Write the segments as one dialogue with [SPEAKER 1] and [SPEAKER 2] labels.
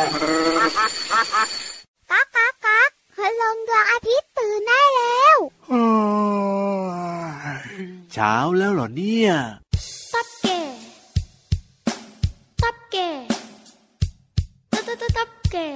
[SPEAKER 1] กักกักกักพลงดวงอาทิตย์ตื่นได้แล้ว
[SPEAKER 2] เช้าแล้วเหรอเนี่ย
[SPEAKER 1] ตับเก๋ตับ
[SPEAKER 3] เก๋ตับตั
[SPEAKER 1] บตับเก๋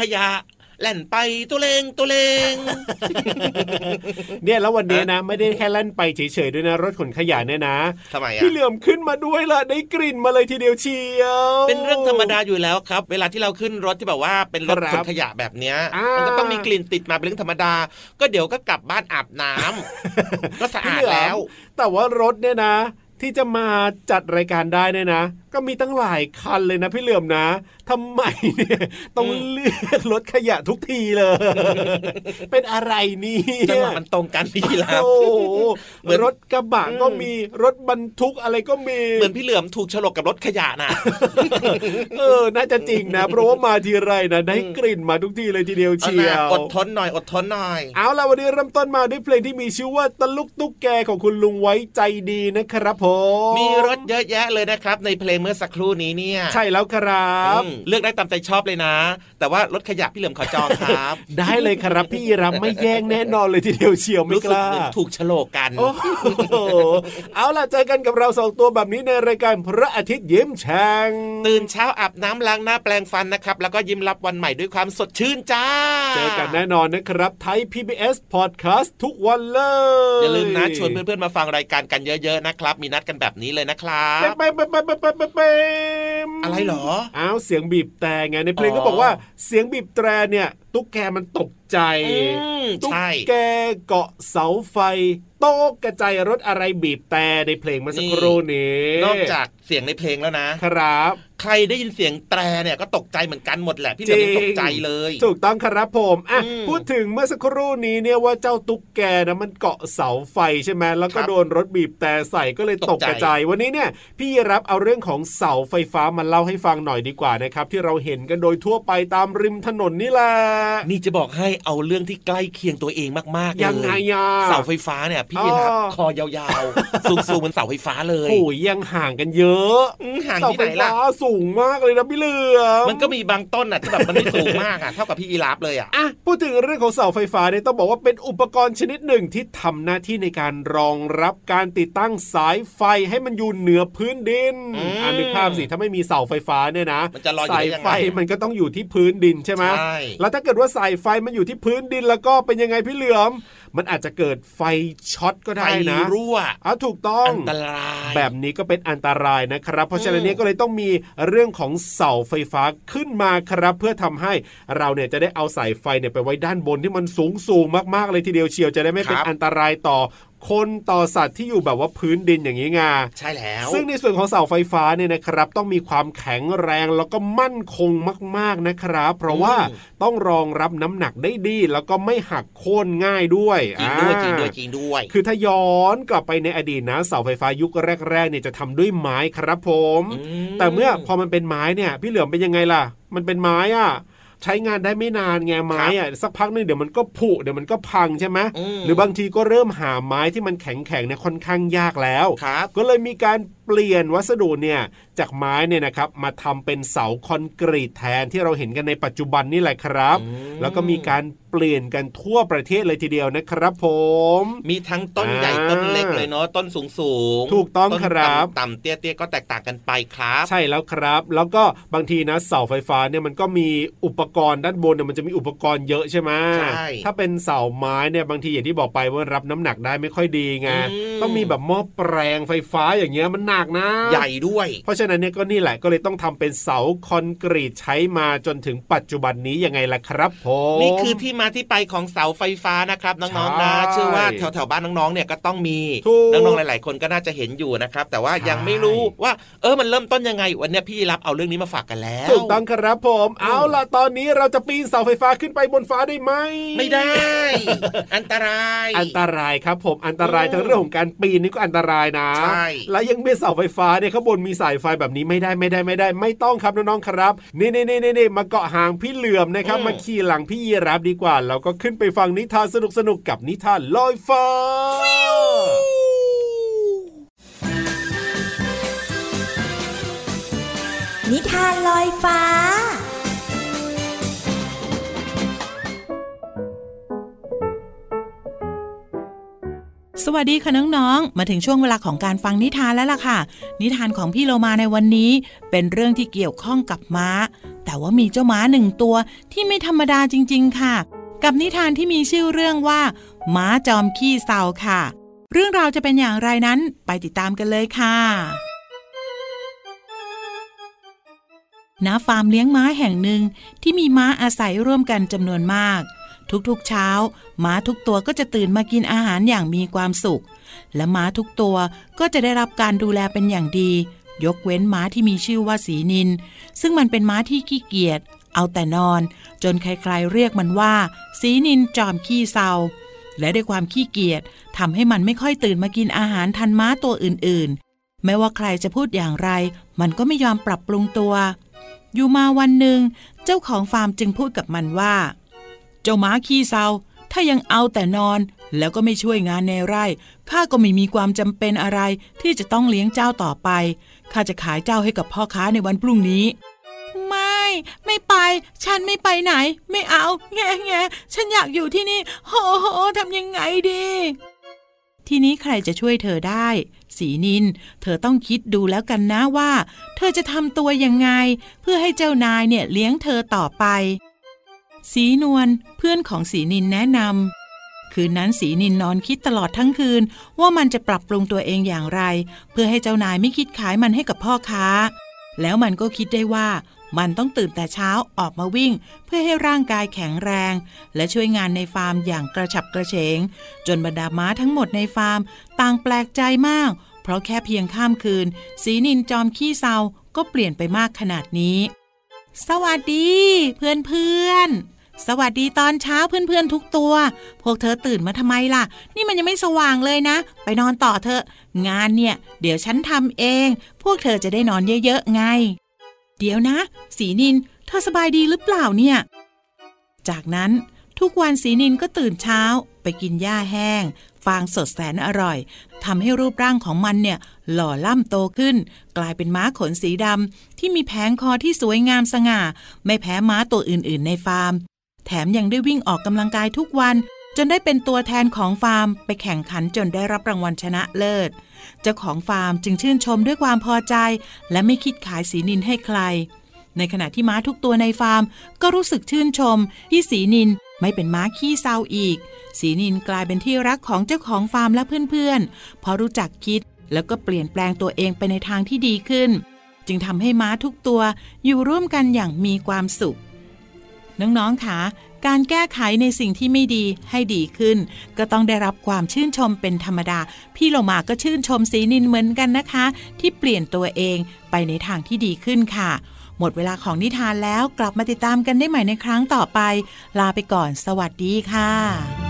[SPEAKER 3] ขยะแล่
[SPEAKER 4] นไปตัว
[SPEAKER 3] เล
[SPEAKER 1] ง
[SPEAKER 3] ตั
[SPEAKER 1] วเลงเนี่
[SPEAKER 4] ย
[SPEAKER 3] แล้
[SPEAKER 5] ววันนี้นะ ไม่ได้แค่แล่นไปเฉยๆด้วยนะ รถขนขยะเนี่ยนะ
[SPEAKER 6] ทำไมอะ
[SPEAKER 5] พี่เหลื่อมขึ้นมาด้วยล่ะได้กลิ่นมาเลยทีเดียวเชียว
[SPEAKER 6] เป็นเรื่องธรรมดาอยู่แล้วครับ เวลาที่เราขึ้นรถที่แบบว่าเป็นรถขนขยะแบบเนี้ย
[SPEAKER 5] มั
[SPEAKER 6] นก็ต้องมีกลิ่นติดมาเป็นเรื่องธรรมดา ก็เดี๋ยวก็กลับบ้านอาบน้ำก็สะอาดแล้ว
[SPEAKER 5] แต่ว่ารถเนี่ยนะ ที่จะมาจัดรายการได้เนี่ยนะ ก็มีตั้งหลายคันเลยนะพี่เหลือมนะทำไมเนี่ยต้องเลือกรถขยะทุกทีเลย เป็นอะไรนี่
[SPEAKER 6] จังหวะมันตรงกันพี่รับ
[SPEAKER 5] โอ้โห
[SPEAKER 6] เหมือน
[SPEAKER 5] รถกระบะก็มีรถบรรทุกอะไรก็มี
[SPEAKER 6] เหมือนพี่เหลือมถูกฉลกกับรถขยะน่ะ
[SPEAKER 5] เออ น่าจะจริงนะเพราะว่ามาทีไรนะได้กลิ่นมาทุกทีเลยทีเดียว
[SPEAKER 6] เอา
[SPEAKER 5] เชี
[SPEAKER 6] ห
[SPEAKER 5] ย
[SPEAKER 6] น่าวอดทนหน่อยอดทนหน่อย
[SPEAKER 5] เอาล่ะวันนี้เริ่มต้นมาด้วยเพลงที่มีชื่อว่าตะลุกตุ๊กแกของคุณลุงไว้ใจดีนะครับผม
[SPEAKER 6] มีรถเยอะแยะเลยนะครับ ในเพลงเมื่อสักครู่นี้เนี่ย
[SPEAKER 5] ใช่แล้วครับ
[SPEAKER 6] อืมเลือกได้ตามใจชอบเลยนะ แต่ว่ารถขยะพี่เหลือมขอจองครับ
[SPEAKER 5] ได้เลยครับพี่ยีรับไม่แย่งแน่นอนเลยทีเดียวเชียวไม่
[SPEAKER 6] รู้
[SPEAKER 5] ก
[SPEAKER 6] สึก
[SPEAKER 5] ล้า
[SPEAKER 6] เหมือนถูกฉลกกัน
[SPEAKER 5] โอ้โหเอาล่ะเจอกันกับเราสองตัวแบบนี้ในรายการพระอาทิตย์ยิ้มแฉ่ง
[SPEAKER 6] ตื่นเช้าอาบน้ำล้างหน้าแปลงฟันนะครับ แล้วก็ยิ้มรับวันใหม่ด้วยความสดชื่นจ้า
[SPEAKER 5] เจอกันแน่นอนนะครับไทย PBS Podcast ทุกวันเลย
[SPEAKER 6] อย่าลืมนะชวนเพื่อนๆมาฟังรายการกันเยอะๆนะครับ มีนัดกันแบบนี้เลยนะครับ
[SPEAKER 5] เป๊ะเป๊ะเป๊ะเป๊ะเป๊ะเป๊ะเป๊ะ
[SPEAKER 6] อะไรเหรอ
[SPEAKER 5] อ้าวเสียงบีบแต่ไงในเพลง
[SPEAKER 6] อ๋อ
[SPEAKER 5] ก็บอกว่าเสียงบีบแตรเนี่ย ตุ๊กแกมันตกใจ
[SPEAKER 6] อืม
[SPEAKER 5] ตุ๊ก
[SPEAKER 6] ใช่
[SPEAKER 5] แกเกาะเสาไฟโต๊ะกระจายรถอะไรบีบแต่ในเพลงเมาสักครู่นี้
[SPEAKER 6] นอกจากเสียงในเพลงแล้วนะ
[SPEAKER 5] ครับ
[SPEAKER 6] ใครได้ยินเสียงแตรเนี่ยก็ตกใจเหมือนกันหมดแหละพี่เหลือมยัง
[SPEAKER 5] จริง
[SPEAKER 6] ตกใจเลย
[SPEAKER 5] ถูกต้องครับผมอะ
[SPEAKER 6] อืม
[SPEAKER 5] พูดถึงเมื่อสักครู่นี้เนี่ยว่าเจ้าตุ๊กแกนะมันเกาะเสาไฟใช่ไหมแล้วก็
[SPEAKER 6] ครับ
[SPEAKER 5] โดนรถบีบแต่ใส่ก็เลยตก
[SPEAKER 6] ตกใจ
[SPEAKER 5] กระจายวันนี้เนี่ย พี่รับเอาเรื่องของเสาไฟฟ้ามาเล่าให้ฟังหน่อยดีกว่านะครับ ที่เราเห็นกันโดยทั่วไปตามริมถนนนี่แหละ
[SPEAKER 6] นี่จะบอกให้เอาเรื่องที่ใกล้เคียงตัวเองมากๆเลย
[SPEAKER 5] ยังไงอะ
[SPEAKER 6] เสาไฟฟ้าเนี่ยพี่
[SPEAKER 5] อ๋อ
[SPEAKER 6] รับคอยาวๆสูงๆเหมือนเสาไฟฟ้าเลย
[SPEAKER 5] โอ้ยยังห่างกันเยอะ
[SPEAKER 6] อืมห่าง
[SPEAKER 5] เสา
[SPEAKER 6] ที่
[SPEAKER 5] ไฟ
[SPEAKER 6] ไหนล่ะ
[SPEAKER 5] ฟ้าสูงมากเลยนะพี่เหลือม
[SPEAKER 6] มันก็มีบางต้นอะที่แบบมันไม่สูงมากอะเท่ากับพี่ยีราฟเลยอะ
[SPEAKER 5] อะพูดถึงเรื่องของเสาไฟฟ้าเนี่ยต้องบอกว่าเป็นอุปกรณ์ชนิดหนึ่งที่ทำหน้าที่ในการรองรับการติดตั้งสายไฟให้มันอยู่เหนือพื้นดิน
[SPEAKER 6] อืม
[SPEAKER 5] อ่านึกภาพสิถ้าไม่มีเสาไฟฟ้าเนี่ยนะ
[SPEAKER 6] มันจะลอยอยู่
[SPEAKER 5] สาย
[SPEAKER 6] ได้ยังไง
[SPEAKER 5] ไฟมันก็ต้องอยู่ที่พื้นดินใช่ไหม
[SPEAKER 6] ใช่
[SPEAKER 5] แล้วถ้าเกิดว่าสายไฟมันอยู่ที่พื้นดินแล้วก็เป็นยังไงพี่เหลือม มันอาจจะเกิดไฟช็อตก็
[SPEAKER 6] ไฟ
[SPEAKER 5] ได้นะ
[SPEAKER 6] รั่ว
[SPEAKER 5] อะถูกต้อง
[SPEAKER 6] อันตราย
[SPEAKER 5] แบบนี้ก็เป็นอันตรายนะครับ เพราะฉะนั้น
[SPEAKER 6] อืม
[SPEAKER 5] เนี่ยก็เลยต้องมีเรื่องของเสาไฟฟ้าขึ้นมาครับ เพื่อทำให้เราเนี่ยจะได้เอาสายไฟเนี่ยไปไว้ด้านบนที่มันสูงสูงมากๆเลยทีเดียวเชียวจะได้ไม่เป็นอันตรายต่อ คนต่อสัตว์ที่อยู่แบบว่าพื้นดินอย่างนี้ไง
[SPEAKER 6] ใช่แล้ว
[SPEAKER 5] ซึ่งในส่วนของเสาไฟฟ้าเนี่ยนะครับ ต้องมีความแข็งแรงแล้วก็มั่นคงมากๆนะครับ เพราะว่าต้องรองรับน้ำหนักได้ดี แล้วก็ไม่หักโค่นง่ายด้วย
[SPEAKER 6] จริงด้วยจริงด้วย
[SPEAKER 5] อ่า
[SPEAKER 6] จริงด้วย
[SPEAKER 5] คือถ้าย้อนกลับไปในอดีตนะเสาไฟฟ้ายุคแรกๆเนี่ยจะทำด้วยไม้ครับผม
[SPEAKER 6] อืม
[SPEAKER 5] แต่เมื่อพอมันเป็นไม้เนี่ยพี่เหลือมเป็นยังไงล่ะ มันเป็นไม้อะ ใช้งานได้ไม่นานไงไม้อะสักพักหนึงเดี๋ยวมันก็ผุเดี๋ยวมันก็พังใช่ไหม
[SPEAKER 6] อืม
[SPEAKER 5] หรือบางทีก็เริ่มหาไม้ที่มันแข็งแข็งๆเนี่ยค่อนข้างยากแล้ว
[SPEAKER 6] ครับ
[SPEAKER 5] ก็เลยมีการเปลี่ยนวัสดุเนี่ยจากไม้เนี่ยนะครับมาทำเป็นเสาคอนกรีตแทนที่เราเห็นกันในปัจจุบันนี่แหละครับ
[SPEAKER 6] อืม
[SPEAKER 5] แล้วก็มีการเปลี่ยนกันทั่วประเทศเลยทีเดียวนะครับผม
[SPEAKER 6] มีทั้งต้น
[SPEAKER 5] อ่า
[SPEAKER 6] ใหญ่ต้นเล็กเลยเนาะต้นสูงสูง
[SPEAKER 5] ถูกต้อง
[SPEAKER 6] ต้น
[SPEAKER 5] ครับ
[SPEAKER 6] ต่ำต่ำเตี้ยเตี้ยก็แตกต่างกันไปครับ
[SPEAKER 5] ใช่แล้วครับ แล้วก็บางทีนะเสาไฟฟ้าเนี่ยมันก็มีอุปกรณ์ด้านบนเนี่ยมันจะมีอุปกรณ์เยอะใช่ไหม
[SPEAKER 6] ใช่
[SPEAKER 5] ถ้าเป็นเสาไม้เนี่ยบางทีอย่างที่บอกไปว่ารับน้ำหนักได้ไม่ค่อยดีไง
[SPEAKER 6] อืม
[SPEAKER 5] ต้องมีแบบหม้อแปลงไฟฟ้าอย่างเงี้ยมันหนักนะ
[SPEAKER 6] ใหญ่ด้วย
[SPEAKER 5] เพราะฉะนั้นเนี่ยก็นี่แหละก็เลยต้องทำเป็นเสาคอนกรีตใช้มาจนถึงปัจจุบันนี้ยังไงล่ะครับผม
[SPEAKER 6] นี่คือที่มาที่ไปของเสาไฟฟ้านะครับน้องๆนะ
[SPEAKER 5] ใช่
[SPEAKER 6] เชื่อว่าแถวแถวๆบ้านน้องๆเนี่ยก็ต้องมี
[SPEAKER 5] ถูก
[SPEAKER 6] น้องๆหลาย ๆ คนก็น่าจะเห็นอยู่นะครับ แต่ว่า
[SPEAKER 5] ใช่
[SPEAKER 6] ยังไม่รู้ว่าเออมันเริ่มต้นยังไงวันเนี้ยพี่รับเอาเรื่องนี้มาฝากกันแล้ว
[SPEAKER 5] ถูกต้องครับผม เอาล่ะตอนนี้เราจะปีนเสาไฟฟ้าขึ้นไปบนฟ้าได้ไหม
[SPEAKER 6] ไม่ได้ อันตราย
[SPEAKER 5] อันตรายครับผมอันตราย
[SPEAKER 6] อืม
[SPEAKER 5] ทั้งเรื่องของการปีนนี่ก็อันตรายนะ
[SPEAKER 6] ใช่
[SPEAKER 5] แล้วยังมีเสาไฟฟ้าเนี่ยข้างบนมีสายไฟแบบนี้ไม่ได้ไม่ได้ไม่ได้ ไม่ต้องครับน้องๆครับนี่นี่นี่นี่มาเกาะหางพี่เหลื่อมนะครับ มาขี่หลังพี่ยีรับดีกว่า เราก็ขึ้นไปฟังนิทานสนุกสนุกๆกับนิทานลอยฟ้า
[SPEAKER 7] นิทานลอยฟ้า
[SPEAKER 8] สวัสดีค่ะน้องๆ มาถึงช่วงเวลาของการฟังนิทานแล้วล่ะค่ะ นิทานของพี่โลมาในวันนี้ เป็นเรื่องที่เกี่ยวข้องกับม้า แต่ว่ามีเจ้าม้าหนึ่งตัวที่ไม่ธรรมดาจริง ๆ ค่ะ กับนิทานที่มีชื่อเรื่องว่า ม้าจอมขี้เศร้าค่ะ เรื่องราวจะเป็นอย่างไรนั้นไปติดตามกันเลยค่ะณฟาร์มเลี้ยงม้าแห่งหนึ่งที่มีม้าอาศัยร่วมกันจำนวนมาก ทุกๆเช้าม้าทุกตัวก็จะตื่นมากินอาหารอย่างมีความสุข และม้าทุกตัวก็จะได้รับการดูแลเป็นอย่างดี ยกเว้นม้าที่มีชื่อว่าสีนิน ซึ่งมันเป็นม้าที่ขี้เกียจเอาแต่นอน จนใครๆเรียกมันว่า สีนินจอมขี้เศร้าและด้วยความขี้เกียจทำให้มันไม่ค่อยตื่นมากินอาหารทันม้าตัวอื่นๆไม่ว่าใครจะพูดอย่างไร มันก็ไม่ยอมปรับปรุงตัว อยู่มาวันหนึ่ง เจ้าของฟาร์มจึงพูดกับมันว่า เจ้าม้าขี้เศร้าถ้ายังเอาแต่นอนแล้วก็ไม่ช่วยงานในไร่ ข้าก็ไม่มีความจำเป็นอะไรที่จะต้องเลี้ยงเจ้าต่อไป ข้าจะขายเจ้าให้กับพ่อค้าในวันพรุ่งนี้ ไม่ ไม่ไป ฉันไม่ไปไหน ไม่เอา แงแงฉันอยากอยู่ที่นี่ โหโหทำยังไงดี ทีนี้ใครจะช่วยเธอได้ สีนิน เธอต้องคิดดูแล้วกันนะว่า เธอจะทำตัวยังไง เพื่อให้เจ้านายเนี่ยเลี้ยงเธอต่อไป สีนวลเพื่อนของสีนินแนะนำคืนนั้นสีนินนอนคิดตลอดทั้งคืน ว่ามันจะปรับปรุงตัวเองอย่างไร เพื่อให้เจ้านายไม่คิดขายมันให้กับพ่อค้า แล้วมันก็คิดได้ว่า มันต้องตื่นแต่เช้าออกมาวิ่ง เพื่อให้ร่างกายแข็งแรง และช่วยงานในฟาร์มอย่างกระฉับกระเฉง จนบรรดาม้าทั้งหมดในฟาร์ม ต่างแปลกใจมาก เพราะแค่เพียงข้ามคืน สีนินจอมขี้เศร้าก็เปลี่ยนไปมากขนาดนี้ สวัสดีเพื่อนเพื่อนสวัสดีตอนเช้าเพื่อนๆทุกตัว พวกเธอตื่นมาทำไมล่ะ นี่มันยังไม่สว่างเลยนะ ไปนอนต่อเถอะ งานเนี่ย เดี๋ยวฉันทำเอง พวกเธอจะได้นอนเยอะๆไง เดี๋ยวนะ สีนิน เธอสบายดีหรือเปล่าเนี่ย จากนั้นทุกวันสีนินก็ตื่นเช้า ไปกินหญ้าแห้ง ฟางสดแสนอร่อยทำให้รูปร่างของมันเนี่ยหล่อล่ำโตขึ้น กลายเป็นม้าขนสีดำที่มีแผงคอที่สวยงามสง่า ไม่แพ้ม้าตัวอื่น ๆ ในฟาร์ม แถมยังได้วิ่งออกกำลังกายทุกวัน จนได้เป็นตัวแทนของฟาร์ม ไปแข่งขันจนได้รับรางวัลชนะเลิศ เจ้าของฟาร์มจึงชื่นชมด้วยความพอใจ และไม่คิดขายสีนินให้ใคร ในขณะที่ม้าทุกตัวในฟาร์ม ก็รู้สึกชื่นชมที่สีนินไม่เป็นม้าขี้เศร้าอีก สีนินกลายเป็นที่รักของเจ้าของฟาร์มและเพื่อนๆเพราะรู้จักคิดแล้วก็เปลี่ยนแปลงตัวเองไปในทางที่ดีขึ้น จึงทำให้ม้าทุกตัวอยู่ร่วมกันอย่างมีความสุข น้องๆคะการแก้ไขในสิ่งที่ไม่ดีให้ดีขึ้น ก็ต้องได้รับความชื่นชมเป็นธรรมดา พี่โลมาก็ชื่นชมสีนินเหมือนกันนะคะ ที่เปลี่ยนตัวเองไปในทางที่ดีขึ้นค่ะ หมดเวลาของนิทานแล้วกลับมาติดตามกันได้ใหม่ในครั้งต่อไป ลาไปก่อน สวัสดีค่ะ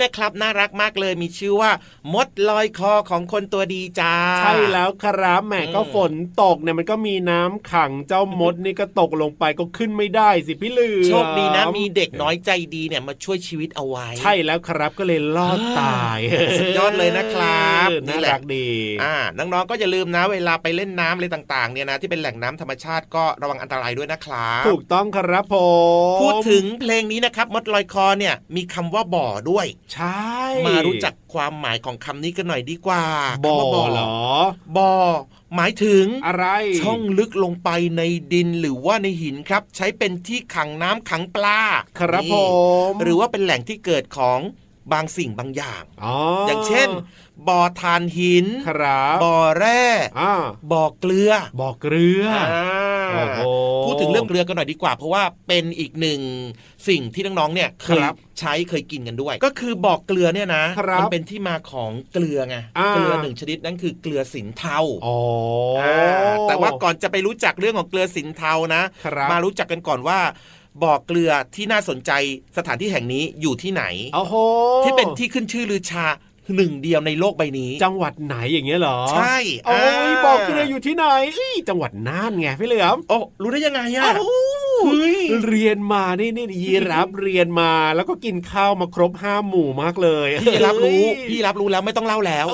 [SPEAKER 1] นี้นะ
[SPEAKER 6] ครับ น่ารักมากเลยมีชื่อว่า มดลอยคอของคนตัวดีจ้า
[SPEAKER 5] ใช่แล้วครับแหม
[SPEAKER 6] อืม
[SPEAKER 5] ก็ฝนตกเนี่ยมันก็มีน้ำขังเจ้ามดนี่ก็ตกลงไปก็ขึ้นไม่ได้สิพี่เหลือม
[SPEAKER 6] โชคดีนะมีเด็กน้อยใจดีเนี่ยมาช่วยชีวิตเอาไว้
[SPEAKER 5] ใช่แล้วครับก็เลยรอดตาย
[SPEAKER 6] สุดยอดเลยนะครับ
[SPEAKER 5] เออ
[SPEAKER 6] นี่
[SPEAKER 5] น่า
[SPEAKER 6] แหละ
[SPEAKER 5] รักดี
[SPEAKER 6] อ่าน้องๆก็อย่าลืมนะเวลาไปเล่นน้ำอะไรต่างๆเนี่ยนะที่เป็นแหล่งน้ำธรรมชาติก็ระวังอันตรายด้วยนะครับ
[SPEAKER 5] ถูกต้องครับผม
[SPEAKER 6] พูดถึงเพลงนี้นะครับมดลอยคอเนี่ยมีคำว่าบ่อด้วย
[SPEAKER 5] ใช่
[SPEAKER 6] มารู้จักความหมายของคำนี้กันหน่อยดีกว่า
[SPEAKER 5] บ่อ
[SPEAKER 6] คำว่า
[SPEAKER 5] เหรอ
[SPEAKER 6] บ่อหมายถึง
[SPEAKER 5] อะไร
[SPEAKER 6] ช่องลึกลงไปในดินหรือว่าในหินครับ ใช้เป็นที่ขังน้ำขังปลา
[SPEAKER 5] ครับ
[SPEAKER 6] นี่
[SPEAKER 5] ผม
[SPEAKER 6] หรือว่าเป็นแหล่งที่เกิดของบางสิ่งบางอย่าง
[SPEAKER 5] อ๋อ
[SPEAKER 6] อ
[SPEAKER 5] อย่าง
[SPEAKER 6] เช่นบ่อทานหิน
[SPEAKER 5] ครับ
[SPEAKER 6] บ่อแร่
[SPEAKER 5] อ่า
[SPEAKER 6] บ่อเกลือ
[SPEAKER 5] บ่อเกลือ
[SPEAKER 6] อ่า
[SPEAKER 5] โอ้โห
[SPEAKER 6] พูดถึงเรื่องเกลือกันหน่อยดีกว่า เพราะว่าเป็นอีกหนึ่ง สิ่งที่น้องๆเนี่ยเคย
[SPEAKER 5] ครับ
[SPEAKER 6] ใช้เคยกินกันด้วย ก็คือบ่อเกลือเนี่ยนะครับมัเป็นที่มาของเกลือไง
[SPEAKER 5] อ่า
[SPEAKER 6] เกลือหนึ่งชนิดนั่นคือเกลือสินเทา
[SPEAKER 5] อ๋ออ
[SPEAKER 6] อ่าแต่ว่าก่อนจะไปรู้จักเรื่องของเกลือสินเทานะ
[SPEAKER 5] ครับ
[SPEAKER 6] มารู้จักกันก่อนว่าบ่อเกลือที่น่าสนใจสถานที่แห่งนี้อยู่ที่ไหน
[SPEAKER 5] โอ้โห
[SPEAKER 6] ที่เป็นที่ขึ้นชื่อลือชาหนึ่งเดียวในโลกใบนี้
[SPEAKER 5] จังหวัดไหนอย่างเงี้ยเหรอ
[SPEAKER 6] ใช่
[SPEAKER 5] โอ้ยาบอกเกลืออยู่ที่ไหนอี้จังหวัดน่านไงพี่เหลือม
[SPEAKER 6] โอ้รู้ได้ยังไงอะ
[SPEAKER 5] เอ้า
[SPEAKER 6] เฮ้ย
[SPEAKER 5] เรียนมานี่นี่ยีรับเรียนมาแล้วก็กินข้าวมาครบห้าหมู่มากเลย
[SPEAKER 6] พี่รับรู้
[SPEAKER 5] เฮ้ย
[SPEAKER 6] พี่รับรู้แล้วไม่ต้องเล่าแล้ว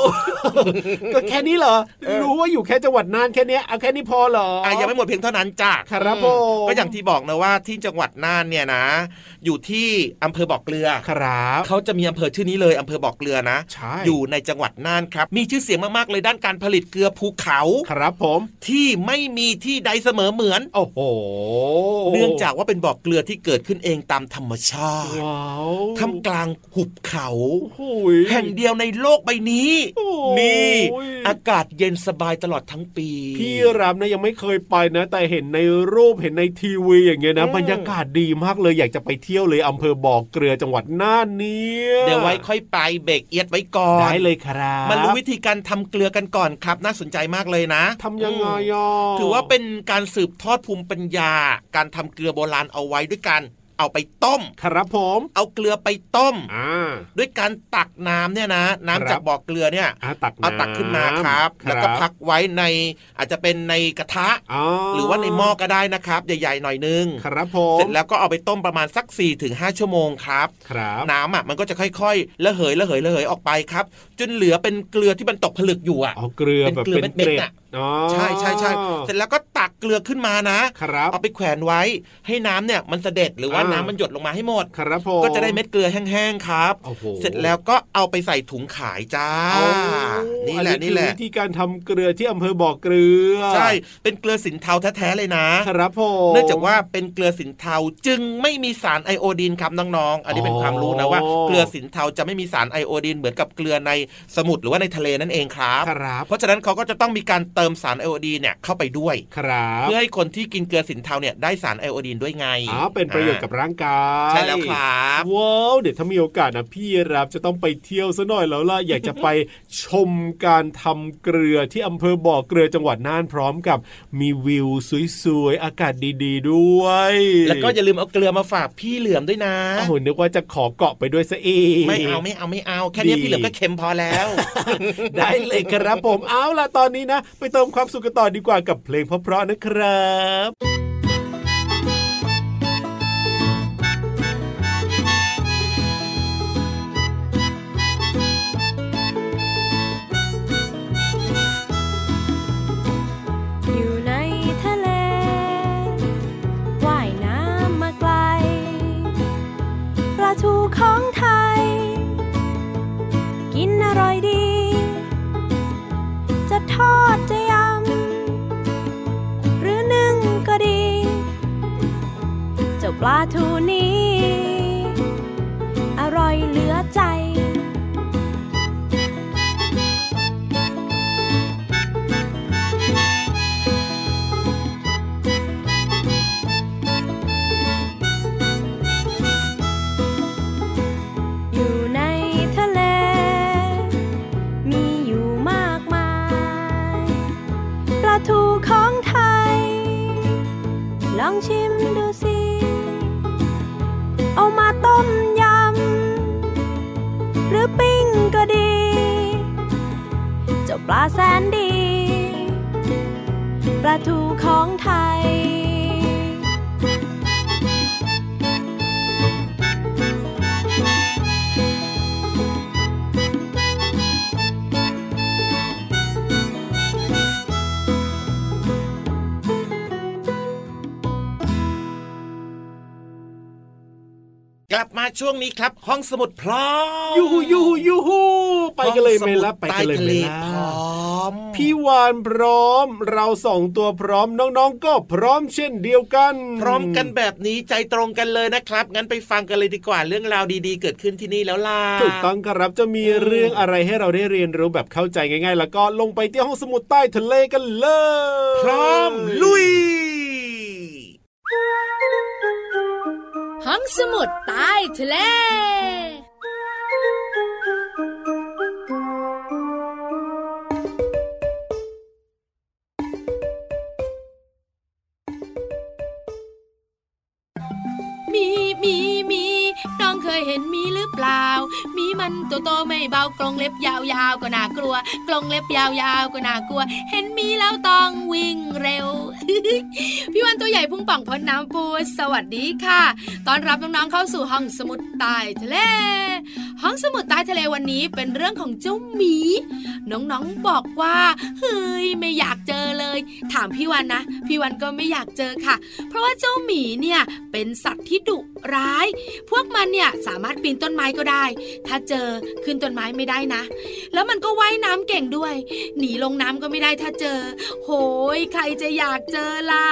[SPEAKER 5] ก็แค่นี้เหรอ
[SPEAKER 6] เออ
[SPEAKER 5] รู้ว่าอยู่แค่จังหวัดน่านแค่เนี้ยเอาแค่นี้พอเหรอ
[SPEAKER 6] อะยังไม่หมดเพียงเท่านั้นจ้ะ
[SPEAKER 5] ครับ
[SPEAKER 6] อื
[SPEAKER 5] ผม
[SPEAKER 6] ก็อย่างที่บอกนะว่าที่จังหวัดน่านเนี่ยนะ อยู่ที่อำเภอบ่อเกลือ
[SPEAKER 5] ครับ
[SPEAKER 6] เขาจะมีอำเภอชื่อนี้เลยอำเภอบ่อเกลือนะ
[SPEAKER 5] ใช่
[SPEAKER 6] อยู่ในจังหวัดน่านครับ มีชื่อเสียงมากๆเลยด้านการผลิตเกลือภูเขา
[SPEAKER 5] ครับผม
[SPEAKER 6] ที่ไม่มีที่ใดเสมอเหมือน
[SPEAKER 5] โอ้โห
[SPEAKER 6] เนื่องจากว่าเป็นบ่อเกลือที่เกิดขึ้นเองตามธรรมชาติ
[SPEAKER 5] ว้าว
[SPEAKER 6] ท่ามกลางหุบเขา
[SPEAKER 5] โอ้โหย
[SPEAKER 6] แห่งเดียวในโลกใบนี้
[SPEAKER 5] โอ้ย
[SPEAKER 6] นี่ อากาศเย็นสบายตลอดทั้งปี
[SPEAKER 5] พี่รับนะยังไม่เคยไปนะ แต่เห็นในรูปเห็นในทีวีอย่างเงี้ยนะ
[SPEAKER 6] อืม
[SPEAKER 5] บรรยากาศดีมากเลยอยากจะไปเที่ยวเลยอำเภอบ่อเกลือจังหวัดน่านเนี่ย
[SPEAKER 6] เดี๋ยวไว้ค่อยไปเบรกเอียดไว้ก่อน
[SPEAKER 5] ได้เลยครับ
[SPEAKER 6] มารู้วิธีการทำเกลือกันก่อนครับ น่าสนใจมากเลยนะ
[SPEAKER 5] ทำยังไง
[SPEAKER 6] อืม
[SPEAKER 5] อะ
[SPEAKER 6] ถือว่าเป็นการสืบทอดภูมิปัญญา การทำเกลือโบราณเอาไว้ด้วยกัน เอาไปต้ม
[SPEAKER 5] ครับผม
[SPEAKER 6] เอาเกลือไปต้ม
[SPEAKER 5] อ่า
[SPEAKER 6] ด้วยการตักน้ำเนี่ยนะ น้ำ
[SPEAKER 5] ครับ
[SPEAKER 6] จากบ่อเกลือเนี่ย
[SPEAKER 5] อ่าตัก
[SPEAKER 6] เอาตักขึ้นมาครับ แล้วก็พักไว้ในอาจจะเป็นในกระทะ
[SPEAKER 5] อ๋อ
[SPEAKER 6] หรือว่าในหม้อก็ได้นะครับ ใหญ่ๆหน่อยนึง
[SPEAKER 5] ครับผม
[SPEAKER 6] เสร็จแล้วก็เอาไปต้มประมาณสัก4ี่ถึงหชั่วโมงครับ
[SPEAKER 5] ครับ
[SPEAKER 6] น้ำอะมันก็จะค่อยๆระเหยระเหยระเหยออกไปครับ จนเหลือเป็นเกลือที่มันตกผลึกอยู่อะ
[SPEAKER 5] เอาเกลือ
[SPEAKER 6] เป็น
[SPEAKER 5] แบบ
[SPEAKER 6] เกลือ
[SPEAKER 5] เป็น
[SPEAKER 6] เม็
[SPEAKER 5] เก
[SPEAKER 6] ด
[SPEAKER 5] ล็
[SPEAKER 6] ๆ
[SPEAKER 5] ด
[SPEAKER 6] น่ะ
[SPEAKER 5] อ๋อ
[SPEAKER 6] ใช่ใช่ใช่เสร็จแล้วก็ ตักเกลือขึ้นมานะ
[SPEAKER 5] ครับ
[SPEAKER 6] เอาไปแขวนไว้ให้น้ำเนี่ยมันเสด็จหรือว่า
[SPEAKER 5] อ่า
[SPEAKER 6] น้ำมันหยดลงมาให้หมด
[SPEAKER 5] ครับผม
[SPEAKER 6] ก็จะได้เม็ดเกลือแห้งๆครับ
[SPEAKER 5] โอ้โห
[SPEAKER 6] เสร็จแล้วก็เอาไปใส่ถุงขายจ้า
[SPEAKER 5] อ๋อ
[SPEAKER 6] นี่แหละ
[SPEAKER 5] อั
[SPEAKER 6] นี่แหละ
[SPEAKER 5] คือวิธีการทำเกลือที่อำเภอบ่อเกลือ
[SPEAKER 6] ใช่ เป็นเกลือสินเทาแท้ๆเลยนะ
[SPEAKER 5] ครับผม
[SPEAKER 6] เนื่องจากว่าเป็นเกลือสินเทาจึงไม่มีสารไอโอดีนครับน้องๆ อันนี้เป็นความรู้นะว่าเกลือสินเทาจะไม่มีสารไอโอดีนเหมือนกับเกลือในสมุทรหรือว่าในทะเลนั่นเองครับ
[SPEAKER 5] ครับ
[SPEAKER 6] เพราะฉะนั้นเขาก็จะต้องมีการเติมสารไอโอดีนเนี่ยเข้าไปด้วย
[SPEAKER 5] ครับ
[SPEAKER 6] เพื่อให้คนที่กินเกลือสินเทาเนี่ยได้สารไอโอดีนด้วยไง
[SPEAKER 5] อ๋อเป็นประโยชน์กับร่างกาย
[SPEAKER 6] ใช่แล้วครับ
[SPEAKER 5] ว้าวเดี๋ยวถ้ามีโอกาสนะพี่รับจะต้องไปเที่ยวซะหน่อยแล้วล่ะอยากจะไปชมการทำเกลือที่อำเภอบ่อเกลือจังหวัดน่านพร้อมกับมีวิวสวยๆอากาศดีๆด้วย
[SPEAKER 6] แล้วก็อย่าลืมเอาเกลือมาฝากพี่เหลือมด้วยนะ
[SPEAKER 5] โอ้โหนึกว่าจะขอเกาะไปด้วยซะเอง
[SPEAKER 6] ไม่เอาไม่เอาไม่เอาแค่นี้
[SPEAKER 5] ดี
[SPEAKER 6] พี่เหลือมก็เค็มพอแล้ว
[SPEAKER 5] ได้เลยครับผมเอาล่ะตอนนี้นะ ไปเติมความสุขกันต่อดีกว่ากับเพลงเพราะๆนะครับ
[SPEAKER 1] อยู่ในทะเลว่ายน้ำมาไกลปลาทูของไทย ปลาทูนี้ อร่อยเหลือ ช่
[SPEAKER 6] วงนี้ครับ ห้องสมุดพร้อม
[SPEAKER 5] ยูฮูยูฮูยูฮูไปกันเลยไหมล่ะ
[SPEAKER 6] ห้องสมุด
[SPEAKER 5] ไปกันเลย
[SPEAKER 6] ใต้ทะ
[SPEAKER 5] ไหม
[SPEAKER 6] เล
[SPEAKER 5] ล่ะ
[SPEAKER 6] พร้อม
[SPEAKER 5] พี่วานพร้อม เราสองตัวพร้อมน้องๆ ก็พร้อมเช่นเดียวกัน
[SPEAKER 6] พร้อมกันแบบนี้ใจตรงกันเลยนะครับ งั้นไปฟังกันเลยดีกว่าเรื่องราวดีๆ เกิดขึ้นที่นี่แล้วล่ะ
[SPEAKER 5] ถูกต้องครับจะมีเรื่องอะไรให้เราได้เรียนรู้แบบเข้าใจง่าย ๆ แล้วก็ลงไปที่ห้องสมุดใต้ทะเลกันเลย
[SPEAKER 6] พร้อมลุย
[SPEAKER 9] ห้องสมุดใต้ทะเลมี ยเห็นมีหรือเปล่า มีมันตัวโตไม่เบากรงเล็บยาวๆก็น่ากลัว กรงเล็บยาวๆก็น่ากลัว เห็นมีแล้วต้องวิ่งเร็ว พี่วันตัวใหญ่พุ่งป่องพ้นน้ำปูสวัสดีค่ะ ตอนรับน้องๆเข้าสู่ห้องสมุดใต้ทะเล ห้องสมุดใต้ทะเลวันนี้เป็นเรื่องของเจ้าหมี น้องๆบอกว่าเฮ้ยไม่อยากเจอเลย ถามพี่วันนะ พี่วันก็ไม่อยากเจอค่ะ เพราะว่าเจ้าหมีเนี่ยเป็นสัตว์ที่ดุ ร้าย พวกมันเนี่ยสามารถปีนต้นไม้ก็ได้ ถ้าเจอขึ้นต้นไม้ไม่ได้นะ แล้วมันก็ว่ายน้ำเก่งด้วย หนีลงน้ำก็ไม่ได้ถ้าเจอ โหยใครจะอยากเจอล่ะ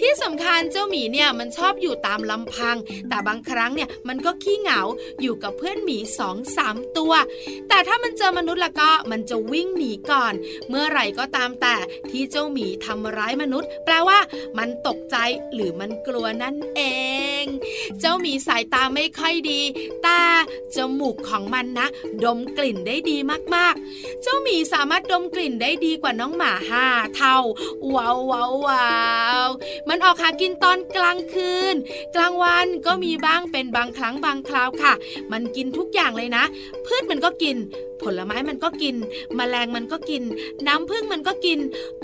[SPEAKER 9] ที่สำคัญเจ้าหมีเนี่ยมันชอบอยู่ตามลำพัง แต่บางครั้งเนี่ยมันก็ขี้เหงาอยู่กับเพื่อนหมีสองสามตัว แต่ถ้ามันเจอมนุษย์ละก็มันจะวิ่งหนีก่อน เมื่อไหร่ก็ตามแต่ที่เจ้าหมีทำร้ายมนุษย์ แปลว่ามันตกใจหรือมันกลัวนั่นเอง เจ้ามีสายตาไม่ค่อยดีแต่จมูกของมันนะ ดมกลิ่นได้ดีมากๆ เจ้าหมีสามารถดมกลิ่นได้ดีกว่าน้องหมาห้าเท่าว้าวว้าวว้าวมันออกหากินตอนกลางคืน กลางวันก็มีบ้างเป็นบางครั้งบางคราวค่ะ มันกินทุกอย่างเลยนะ พืชมันก็กินผลไม้มันก็กินแมลงมันก็กิน น้ำผึ้งมันก็กิน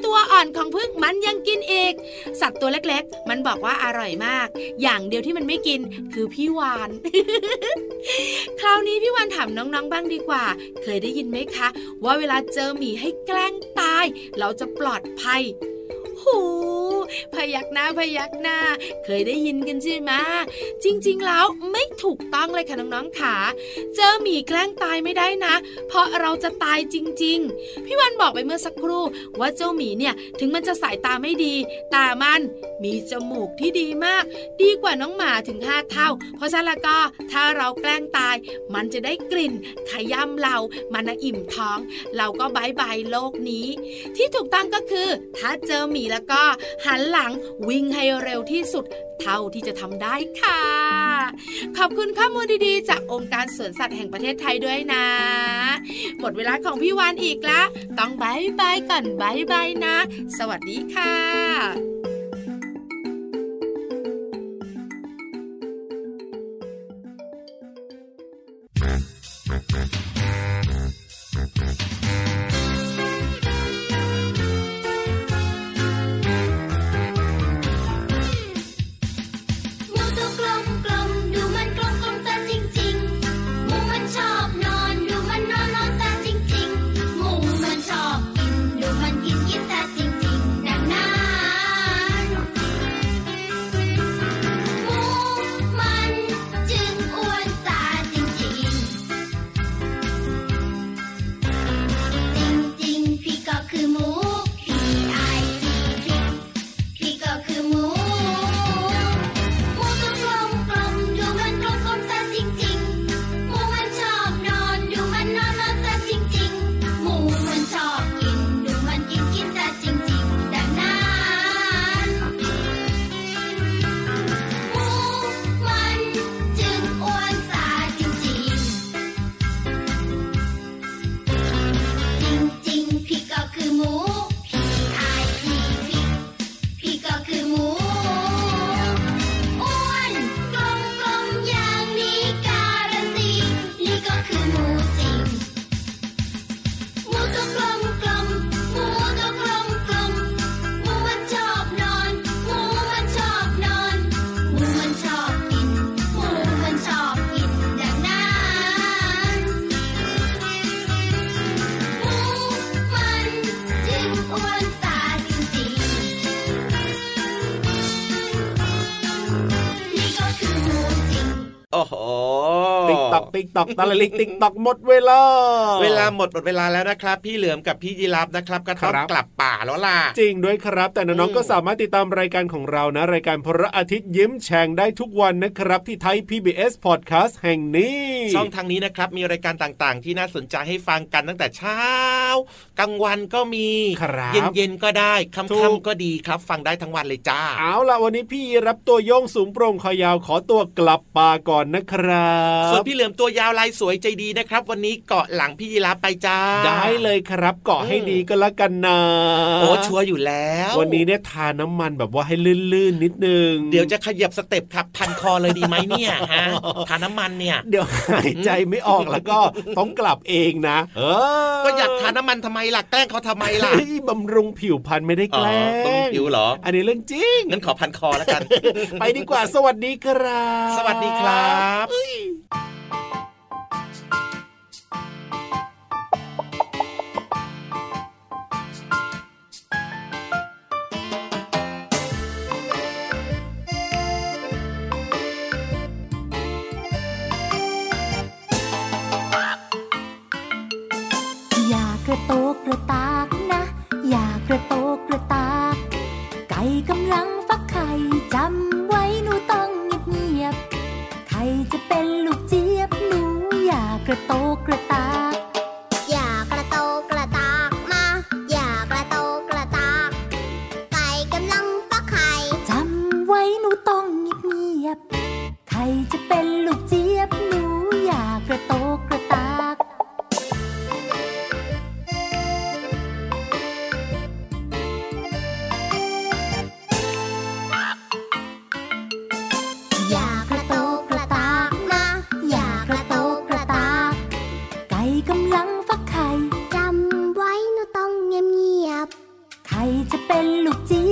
[SPEAKER 9] ตัวอ่อนของผึ้งมันยังกินเอกสัตว์ตัวเล็กๆ มันบอกว่าอร่อยมาก อย่างเดียวที่มันไม่กินคือพี่วาน คราวนี้พี่วานถามน้องๆบ้างดีกว่า เคยได้ยินไหมคะ ว่าเวลาเจอหมีให้แกล้งตาย เราจะปลอดภัย หู พยักหน้าพยักหน้า เคยได้ยินกันใช่ไหมจริง ๆ แล้วไม่ถูกต้องเลยค่ะน้องๆขาเจอหมีแกล้งตายไม่ได้นะ เพราะเราจะตายจริง ๆ พี่วันบอกไปเมื่อสักครู่ ว่าเจ้าหมีเนี่ยถึงมันจะสายตาไม่ดีแต่มันมีจมูกที่ดีมาก ดีกว่าน้องหมาถึงห้าเท่า เพราะฉะนั้นแล้วก็ถ้าเราแกล้งตาย มันจะได้กลิ่นขย้ำเรา มันน่ะอิ่มท้อง เราก็บายบายโลกนี้ ที่ถูกต้องก็คือ ถ้าเจอหมีแล้วก็หันหลังวิ่งให้เร็วที่สุดเท่าที่จะทำได้ค่ะ ขอบคุณข้อมูลดีๆ จากองค์การสวนสัตว์แห่งประเทศไทยด้วยนะ หมดเวลาของพี่วานอีกละ ต้องบายบายก่อนบายบายนะ สวัสดีค่ะ
[SPEAKER 1] ติ๊กต
[SPEAKER 5] อกติ๊กตอกตะลิกติ๊กตอกหมดเวลา
[SPEAKER 6] เวลาหมดหมดเวลาแล้วนะครับ พี่เหลือมกับพี่ยีราฟนะครับ ก็ต้อง
[SPEAKER 5] ครับ
[SPEAKER 6] กลับป่าแล้วล่ะ
[SPEAKER 5] จริงด้วยครับ แต่น้อง
[SPEAKER 6] อืม
[SPEAKER 5] ๆก็สามารถติดตามรายการของเรานะ รายการพระอาทิตย์ยิ้มแฉ่งได้ทุกวันนะครับ ที่ไทย PBS Podcast แห่งนี้
[SPEAKER 6] ช่องทางนี้นะครับ มีรายการต่างๆ ที่น่าสนใจให้ฟังกันตั้งแต่เช้ากลางวันก็มี
[SPEAKER 5] ครับ
[SPEAKER 6] เย็นๆก็ได้ค่
[SPEAKER 5] ถูกำ
[SPEAKER 6] ๆก็ดีครับ ฟังได้ทั้งวันเลยจ้า
[SPEAKER 5] เอาล่ะวันนี้พี่ราฟตัวโย่งสูงโปร่งคอยาวขอตัวกลับป่าก่อนนะครับ
[SPEAKER 6] ส่วนพี่เหลือมตัวยาวลายสวยใจดีนะครับ วันนี้เกาะหลังพี่ยีรับไปจ้า
[SPEAKER 5] ได้เลยครับเกาะให้
[SPEAKER 6] อืม
[SPEAKER 5] ดีก็แล้วกันนะ
[SPEAKER 6] โอ้ชัวร์อยู่แล้ว
[SPEAKER 5] วันนี้เนี่ยทาน้ำมันแบบว่าให้ลื่นๆนิดนึง
[SPEAKER 6] เดี๋ยวจะขยับสเต็ปครับพันคอเลยดีไหมเนี่ยฮะทาน้ำมันเนี่ย
[SPEAKER 5] เดี๋ยวหายใจไม่ออกแล้วก็ต้องกลับเองนะเออ
[SPEAKER 6] ก็อยากทาน้ำมันทำไมล่ะแกล้งเขาทำไมล่ะ
[SPEAKER 5] เฮ้ยบำรุงผิวพรรณไม่ได้แกล้
[SPEAKER 6] อ๋อต้อง
[SPEAKER 5] ง
[SPEAKER 6] ผิวเหรอ
[SPEAKER 5] อันนี้เรื่องจริง
[SPEAKER 6] งั้นขอพันคอแล้วกัน
[SPEAKER 5] ไปดีกว่าสวัสดีครับ
[SPEAKER 6] สวัสดีครับ
[SPEAKER 7] Thank you. เป็นลูกเจี๊